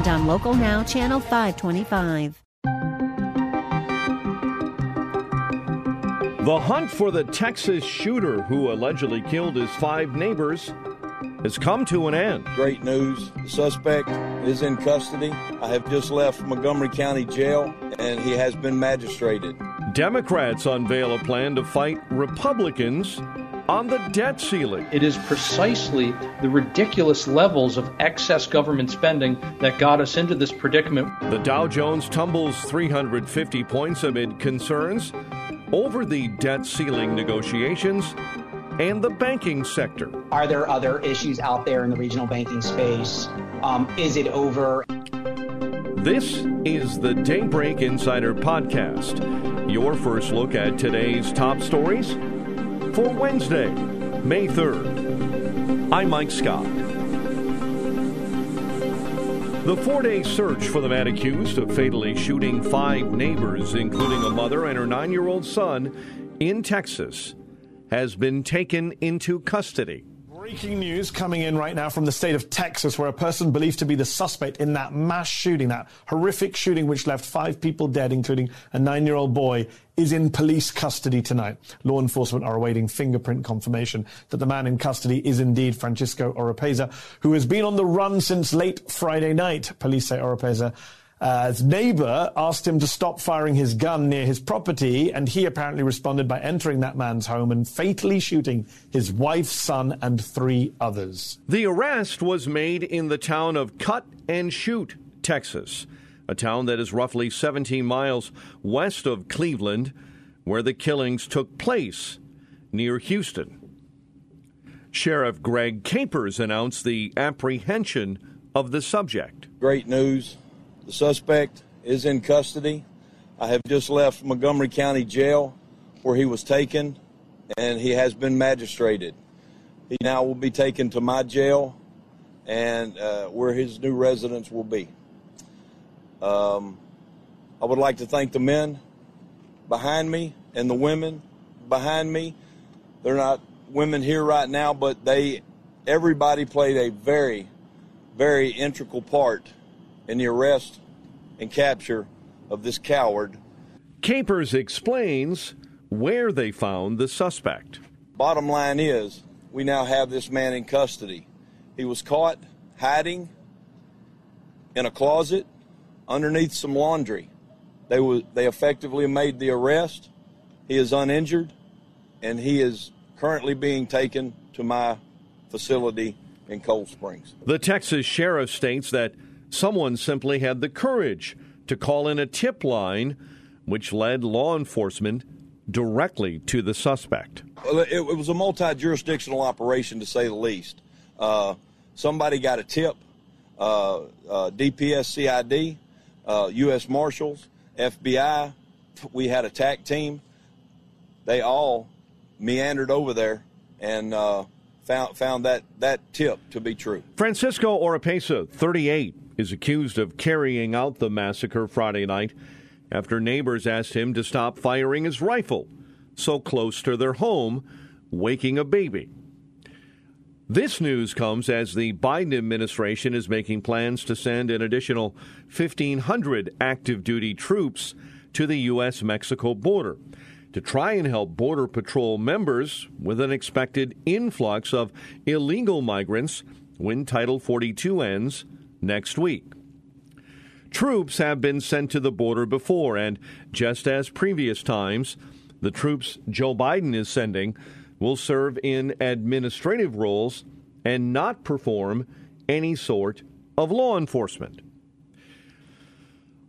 and on Local Now, Channel 525. The hunt for the Texas shooter who allegedly killed his five neighbors has come to an end. Great news. The suspect is in custody. I have just left Montgomery County Jail and he has been magistrated. Democrats unveil a plan to fight Republicans on the debt ceiling. It is precisely the ridiculous levels of excess government spending that got us into this predicament. The Dow Jones tumbles 350 points amid concerns over the debt ceiling negotiations and the banking sector. Are there other issues out there in the regional banking space? Um, is it over? This is the Daybreak Insider Podcast, your first look at today's top stories for Wednesday, May 3rd. I'm Mike Scott. The four day search for the man accused of fatally shooting five neighbors, including a mother and her nine year old son, in Texas, has been taken into custody. Breaking news coming in right now from the state of Texas, where a person believed to be the suspect in that mass shooting, that horrific shooting which left five people dead, including a nine year old boy, is in police custody tonight. Law enforcement are awaiting fingerprint confirmation that the man in custody is indeed Francisco Oropeza, who has been on the run since late Friday night. Police say Oropeza uh, his neighbor asked him to stop firing his gun near his property, and he apparently responded by entering that man's home and fatally shooting his wife, son, and three others. The arrest was made in the town of Cut and Shoot, Texas, a town that is roughly 17 miles west of Cleveland, where the killings took place near Houston. Sheriff Greg Capers announced the apprehension of the subject. Great news. The suspect is in custody. I have just left Montgomery County Jail where he was taken and he has been magistrated. He now will be taken to my jail and uh, where his new residence will be. Um, I would like to thank the men behind me and the women behind me. They're not women here right now, but they, everybody played a very, very integral part in the arrest and capture of this coward. Capers explains where they found the suspect. Bottom line is, we now have this man in custody. He was caught hiding in a closet underneath some laundry. They, were, they effectively made the arrest. He is uninjured, and he is currently being taken to my facility in Cold Springs. The Texas sheriff states that someone simply had the courage to call in a tip line, which led law enforcement directly to the suspect. It, it was a multi jurisdictional operation, to say the least. Uh, somebody got a tip, uh, uh, DPS CID, U.S. uh, Marshals, FBI. We had a TAC team. They all meandered over there and uh, found found that that tip to be true. Francisco Oropeza, 38, is accused of carrying out the massacre Friday night after neighbors asked him to stop firing his rifle so close to their home, waking a baby. This news comes as the Biden administration is making plans to send an additional 1,500 active duty troops to the U.S. Mexico border to try and help Border Patrol members with an expected influx of illegal migrants when Title 42 ends next week. Troops have been sent to the border before, and just as previous times, the troops Joe Biden is sending will serve in administrative roles and not perform any sort of law enforcement.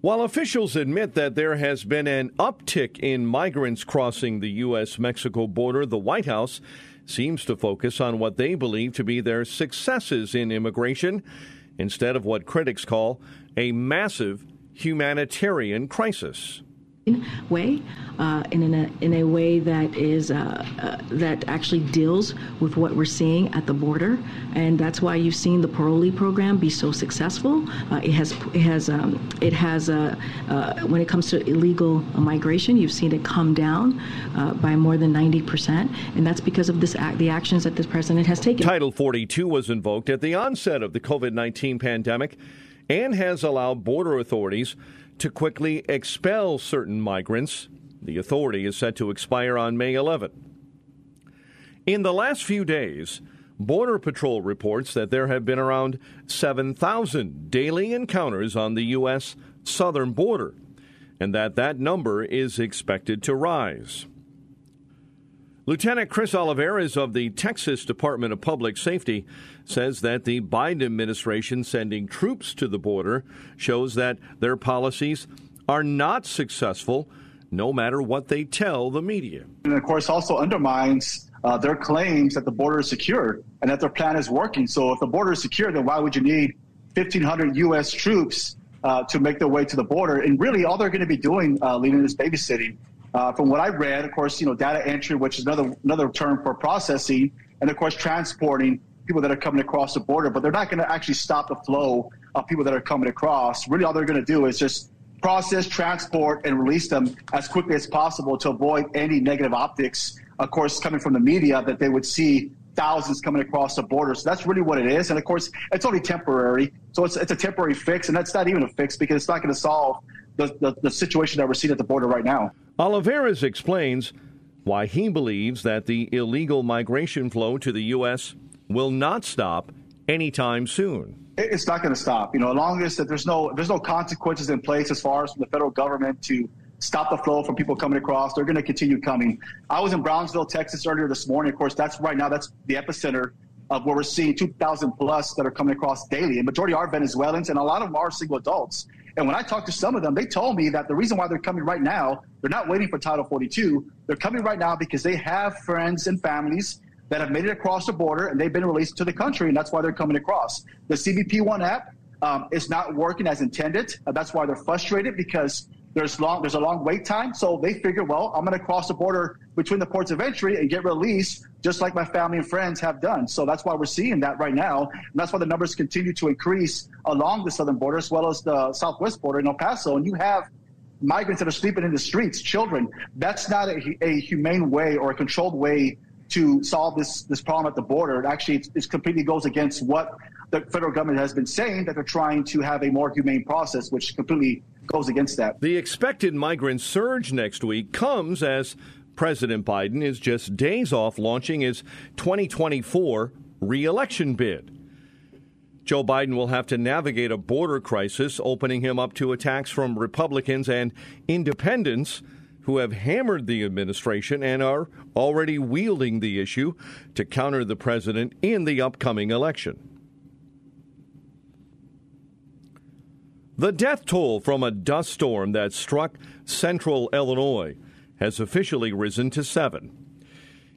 While officials admit that there has been an uptick in migrants crossing the U.S. Mexico border, the White House seems to focus on what they believe to be their successes in immigration instead of what critics call a massive humanitarian crisis. Way, uh, in, a, in a way that is uh, uh, that actually deals with what we're seeing at the border, and that's why you've seen the parolee program be so successful. It has it has um, it has when it comes to illegal migration, you've seen it come down by more than ninety percent, and that's because of this act, the actions that this president has taken. Title 42 was invoked at the onset of the COVID 19 pandemic and has allowed border authorities to quickly expel certain migrants. The authority is set to expire on May 11. In the last few days, Border Patrol reports that there have been around 7,000 daily encounters on the U.S. southern border, and that that number is expected to rise. Lieutenant Chris Olivares of the Texas Department of Public Safety says that the Biden administration sending troops to the border shows that their policies are not successful no matter what they tell the media. And of course, also undermines uh, their claims that the border is secure and that their plan is working. So if the border is secure, then why would you need 1,500 U.S. troops uh, to make their way to the border? And really, all they're going to be doing, uh, leading is babysitting. Uh, from what I read, of course, you know, data entry, which is another another term for processing, and of course, transporting people that are coming across the border. But they're not going to actually stop the flow of people that are coming across. Really, all they're going to do is just process, transport, and release them as quickly as possible to avoid any negative optics. Of course, coming from the media that they would see thousands coming across the border. So that's really what it is. And of course, it's only temporary. So it's, it's a temporary fix, and that's not even a fix because it's not going to solve the, the, the situation that we're seeing at the border right now. Olivares explains why he believes that the illegal migration flow to the U.S. will not stop anytime soon. It's not going to stop. You know, as long as that there's no there's no consequences in place as far as from the federal government to stop the flow from people coming across. They're going to continue coming. I was in Brownsville, Texas earlier this morning. Of course, that's right now that's the epicenter of where we're seeing 2,000 plus that are coming across daily. And majority are Venezuelans, and a lot of them are single adults. And when I talked to some of them, they told me that the reason why they're coming right now, they're not waiting for Title 42. They're coming right now because they have friends and families that have made it across the border and they've been released to the country, and that's why they're coming across. The CBP One app um, is not working as intended. Uh, that's why they're frustrated because there's long there's a long wait time. So they figure, well, I'm going to cross the border between the ports of entry and get released, just like my family and friends have done. So that's why we're seeing that right now, and that's why the numbers continue to increase along the southern border as well as the southwest border in El Paso. And you have migrants that are sleeping in the streets, children. That's not a, a humane way or a controlled way to solve this this problem at the border. It actually it completely goes against what the federal government has been saying that they're trying to have a more humane process, which completely goes against that. The expected migrant surge next week comes as President Biden is just days off launching his 2024 reelection bid. Joe Biden will have to navigate a border crisis, opening him up to attacks from Republicans and independents who have hammered the administration and are already wielding the issue to counter the president in the upcoming election. The death toll from a dust storm that struck central Illinois has officially risen to seven.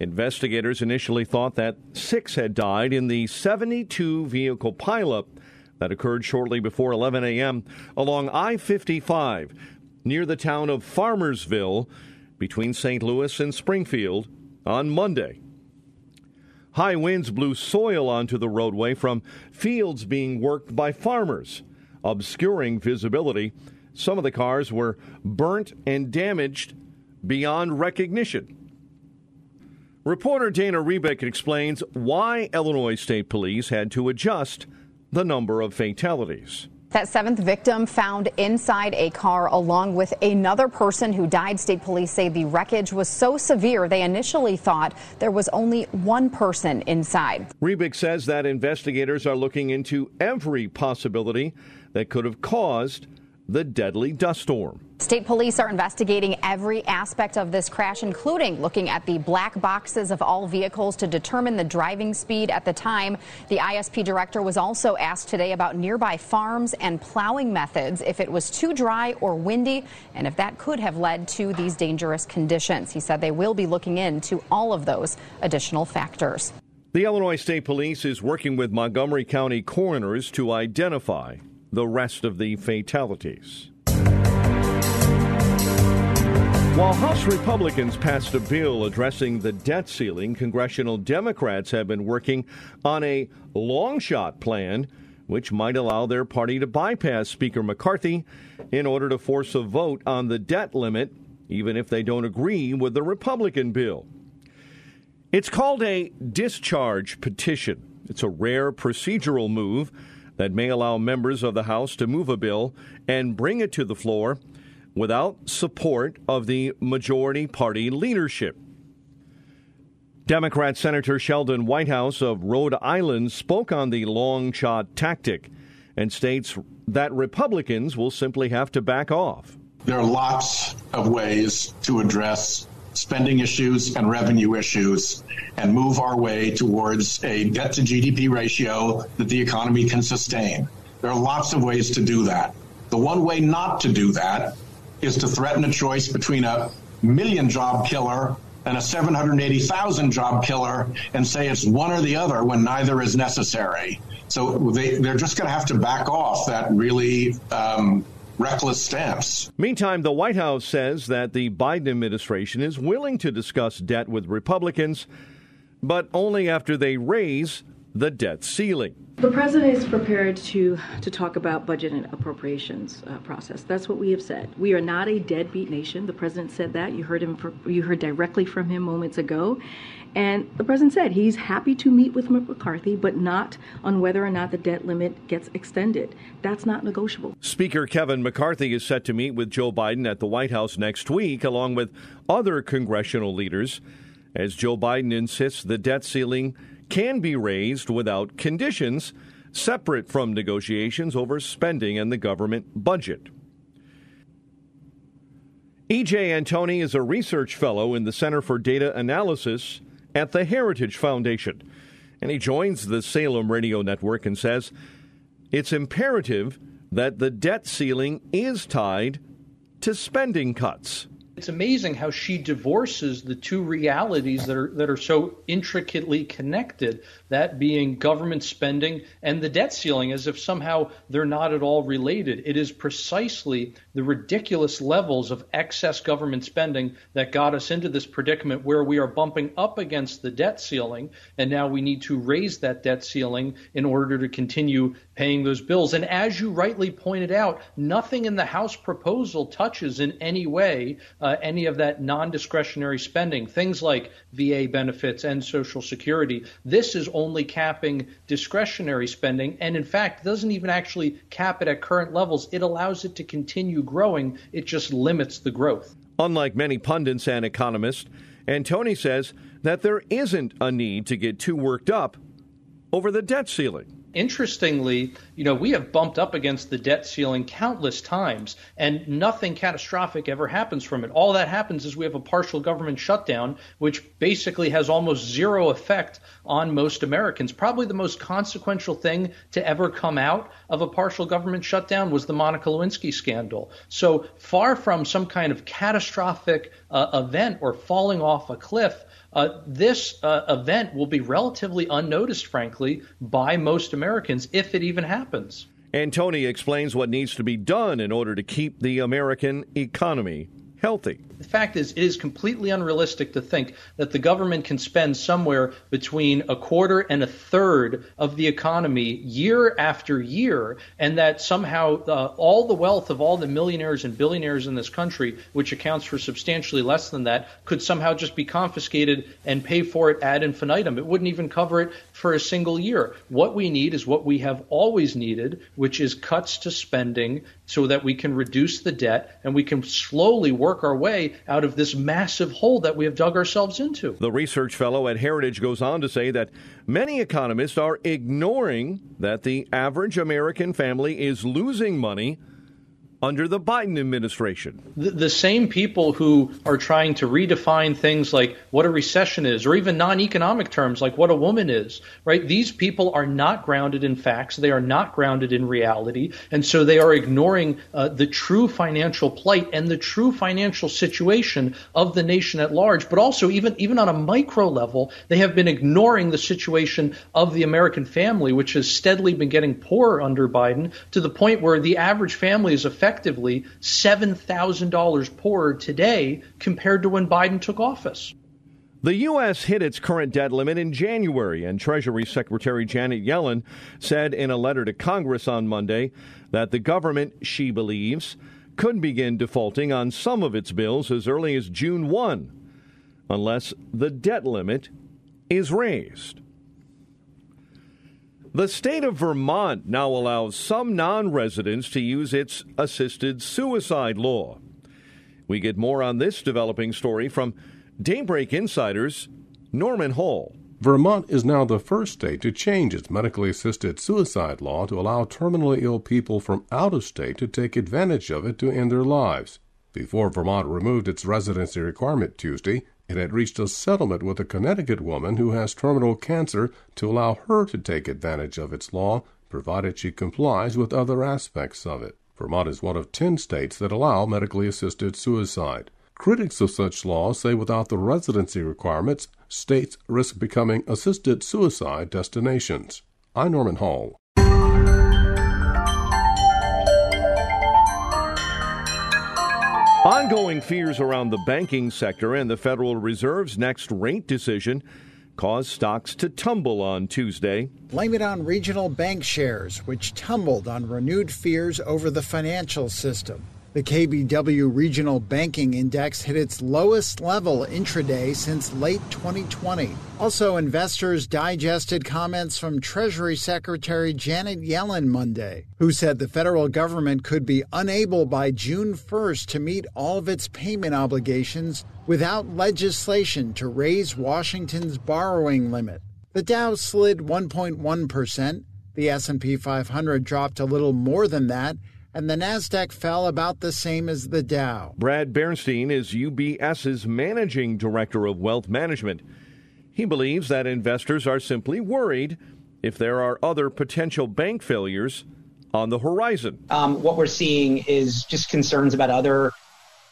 Investigators initially thought that six had died in the 72 vehicle pileup that occurred shortly before 11 a.m. along I 55 near the town of Farmersville between St. Louis and Springfield on Monday. High winds blew soil onto the roadway from fields being worked by farmers obscuring visibility. Some of the cars were burnt and damaged beyond recognition. Reporter Dana Rebick explains why Illinois State Police had to adjust the number of fatalities. That seventh victim found inside a car along with another person who died. State police say the wreckage was so severe they initially thought there was only one person inside. Rebick says that investigators are looking into every possibility that could have caused the deadly dust storm. State police are investigating every aspect of this crash, including looking at the black boxes of all vehicles to determine the driving speed at the time. The ISP director was also asked today about nearby farms and plowing methods, if it was too dry or windy, and if that could have led to these dangerous conditions. He said they will be looking into all of those additional factors. The Illinois State Police is working with Montgomery County coroners to identify the rest of the fatalities. While House Republicans passed a bill addressing the debt ceiling, congressional Democrats have been working on a long shot plan which might allow their party to bypass Speaker McCarthy in order to force a vote on the debt limit, even if they don't agree with the Republican bill. It's called a discharge petition. It's a rare procedural move that may allow members of the House to move a bill and bring it to the floor without support of the majority party leadership. Democrat Senator Sheldon Whitehouse of Rhode Island spoke on the long shot tactic and states that Republicans will simply have to back off. There are lots of ways to address spending issues and revenue issues and move our way towards a debt to GDP ratio that the economy can sustain. There are lots of ways to do that. The one way not to do that is to threaten a choice between a million job killer and a 780,000 job killer and say it's one or the other when neither is necessary. So they, they're just going to have to back off that really um, reckless stance. Meantime, the White House says that the Biden administration is willing to discuss debt with Republicans, but only after they raise the debt ceiling. The president is prepared to to talk about budget and appropriations uh, process. That's what we have said. We are not a deadbeat nation. The president said that. You heard him. You heard directly from him moments ago, and the president said he's happy to meet with McCarthy, but not on whether or not the debt limit gets extended. That's not negotiable. Speaker Kevin McCarthy is set to meet with Joe Biden at the White House next week, along with other congressional leaders, as Joe Biden insists the debt ceiling can be raised without conditions separate from negotiations over spending and the government budget. E.J. Antoni is a research fellow in the Center for Data Analysis at the Heritage Foundation, and he joins the Salem Radio Network and says it's imperative that the debt ceiling is tied to spending cuts. It's amazing how she divorces the two realities that are that are so intricately connected, that being government spending and the debt ceiling as if somehow they're not at all related. It is precisely the ridiculous levels of excess government spending that got us into this predicament where we are bumping up against the debt ceiling and now we need to raise that debt ceiling in order to continue paying those bills. And as you rightly pointed out, nothing in the House proposal touches in any way uh, any of that non discretionary spending, things like VA benefits and Social Security. This is only capping discretionary spending, and in fact, doesn't even actually cap it at current levels. It allows it to continue growing, it just limits the growth. Unlike many pundits and economists, Antoni says that there isn't a need to get too worked up over the debt ceiling interestingly, you know, we have bumped up against the debt ceiling countless times, and nothing catastrophic ever happens from it. All that happens is we have a partial government shutdown, which basically has almost zero effect on most Americans. Probably the most consequential thing to ever come out of a partial government shutdown was the Monica Lewinsky scandal. So far from some kind of catastrophic uh, event or falling off a cliff, uh, this uh, event will be relatively unnoticed, frankly, by most Americans, if it even happens. Antoni explains what needs to be done in order to keep the American economy healthy. The fact is, it is completely unrealistic to think that the government can spend somewhere between a quarter and a third of the economy year after year, and that somehow uh, all the wealth of all the millionaires and billionaires in this country, which accounts for substantially less than that, could somehow just be confiscated and pay for it ad infinitum. It wouldn't even cover it for a single year. What we need is what we have always needed, which is cuts to spending so that we can reduce the debt and we can slowly work our way out of this massive hole that we have dug ourselves into. The research fellow at Heritage goes on to say that many economists are ignoring that the average American family is losing money under the Biden administration. The, the, same people who are trying to redefine things like what a recession is, or even non economic terms like what a woman is, right? These people are not grounded in facts. They are not grounded in reality. And so they are ignoring uh, the true financial plight and the true financial situation of the nation at large. But also, even, even on a micro level, they have been ignoring the situation of the American family, which has steadily been getting poorer under Biden to the point where the average family is affected effectively $7,000 poorer today compared to when Biden took office. The U.S. hit its current debt limit in January, and Treasury Secretary Janet Yellen said in a letter to Congress on Monday that the government, she believes, could begin defaulting on some of its bills as early as June 1, unless the debt limit is raised. The state of Vermont now allows some non residents to use its assisted suicide law. We get more on this developing story from Daybreak Insiders, Norman Hall. Vermont is now the first state to change its medically assisted suicide law to allow terminally ill people from out of state to take advantage of it to end their lives. Before Vermont removed its residency requirement Tuesday, it had reached a settlement with a Connecticut woman who has terminal cancer to allow her to take advantage of its law, provided she complies with other aspects of it. Vermont is one of ten states that allow medically assisted suicide. Critics of such laws say without the residency requirements, states risk becoming assisted suicide destinations. I'm Norman Hall. Ongoing fears around the banking sector and the Federal Reserve's next rate decision caused stocks to tumble on Tuesday. Blame it on regional bank shares, which tumbled on renewed fears over the financial system. The KBW Regional Banking Index hit its lowest level intraday since late 2020. Also, investors digested comments from Treasury Secretary Janet Yellen Monday, who said the federal government could be unable by June 1st to meet all of its payment obligations without legislation to raise Washington's borrowing limit. The Dow slid 1.1%, the S&P 500 dropped a little more than that, and the Nasdaq fell about the same as the Dow. Brad Bernstein is UBS's managing director of wealth management. He believes that investors are simply worried if there are other potential bank failures on the horizon. Um, what we're seeing is just concerns about other,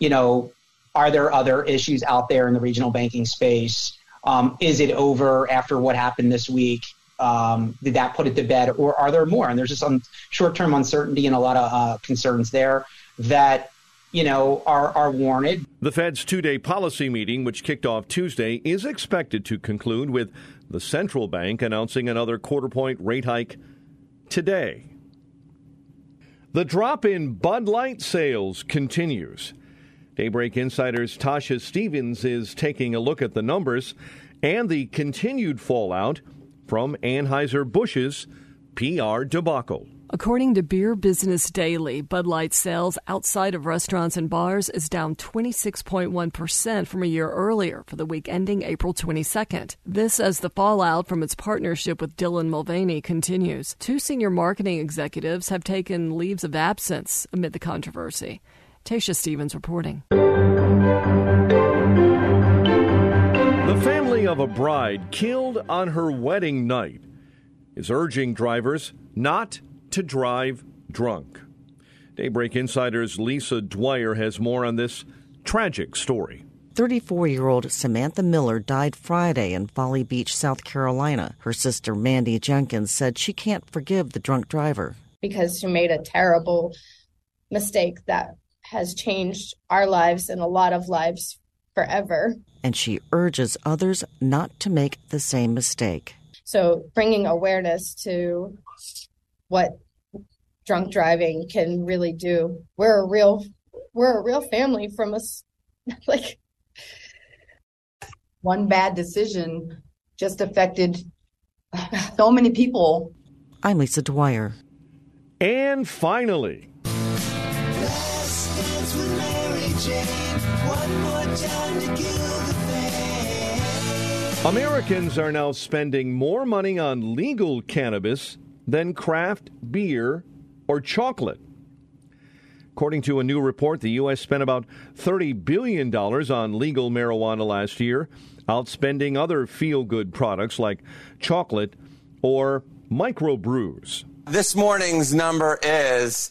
you know, are there other issues out there in the regional banking space? Um, is it over after what happened this week? Um, did that put it to bed, or are there more? And there's just some short-term uncertainty and a lot of uh, concerns there that you know are are warranted. The Fed's two-day policy meeting, which kicked off Tuesday, is expected to conclude with the central bank announcing another quarter-point rate hike today. The drop in Bud Light sales continues. Daybreak Insider's Tasha Stevens is taking a look at the numbers and the continued fallout from Anheuser-Busch's PR debacle. According to Beer Business Daily, Bud Light sales outside of restaurants and bars is down 26.1% from a year earlier for the week ending April 22nd. This as the fallout from its partnership with Dylan Mulvaney continues. Two senior marketing executives have taken leaves of absence amid the controversy. Tasha Stevens reporting. The family of a bride killed on her wedding night is urging drivers not to drive drunk. Daybreak Insider's Lisa Dwyer has more on this tragic story. 34 year old Samantha Miller died Friday in Folly Beach, South Carolina. Her sister Mandy Jenkins said she can't forgive the drunk driver. Because she made a terrible mistake that has changed our lives and a lot of lives forever and she urges others not to make the same mistake. So, bringing awareness to what drunk driving can really do. We're a real we're a real family from us like one bad decision just affected so many people. I'm Lisa Dwyer. And finally, Americans are now spending more money on legal cannabis than craft beer or chocolate. According to a new report, the U.S. spent about $30 billion on legal marijuana last year, outspending other feel good products like chocolate or microbrews. This morning's number is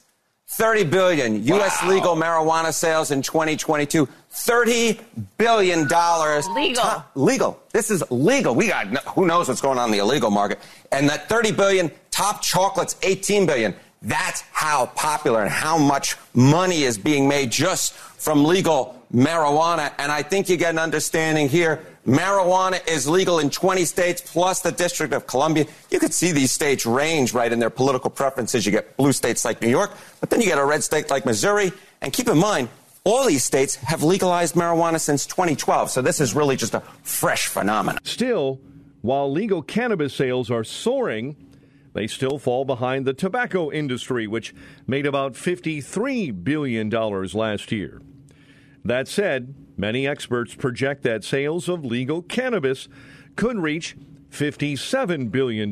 30 billion U.S. Wow. legal marijuana sales in 2022. 30 billion dollars. Legal. legal. This is legal. We got who knows what's going on in the illegal market. And that 30 billion, top chocolates 18 billion. That's how popular and how much money is being made just from legal marijuana. And I think you get an understanding here. Marijuana is legal in 20 states plus the District of Columbia. You could see these states range right in their political preferences. You get blue states like New York, but then you get a red state like Missouri. And keep in mind, all these states have legalized marijuana since 2012. So this is really just a fresh phenomenon. Still, while legal cannabis sales are soaring, they still fall behind the tobacco industry, which made about $53 billion last year. That said, many experts project that sales of legal cannabis could reach $57 billion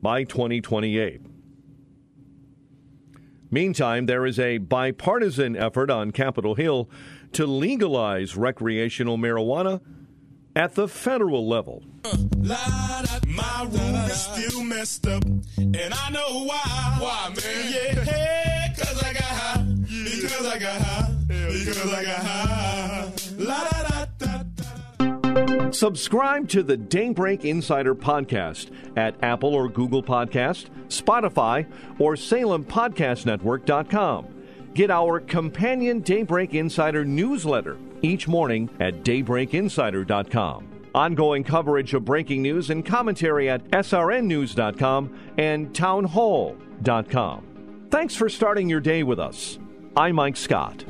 by 2028. Meantime, there is a bipartisan effort on Capitol Hill to legalize recreational marijuana at the federal level. My room is still messed up, and I know why. Why, man? Yeah, cause I got high. Because I got high. Because I got high. Subscribe to the Daybreak Insider podcast at Apple or Google Podcast, Spotify, or SalemPodcastNetwork.com. Get our companion Daybreak Insider newsletter each morning at daybreakinsider.com. Ongoing coverage of breaking news and commentary at srnnews.com and townhall.com. Thanks for starting your day with us. I'm Mike Scott.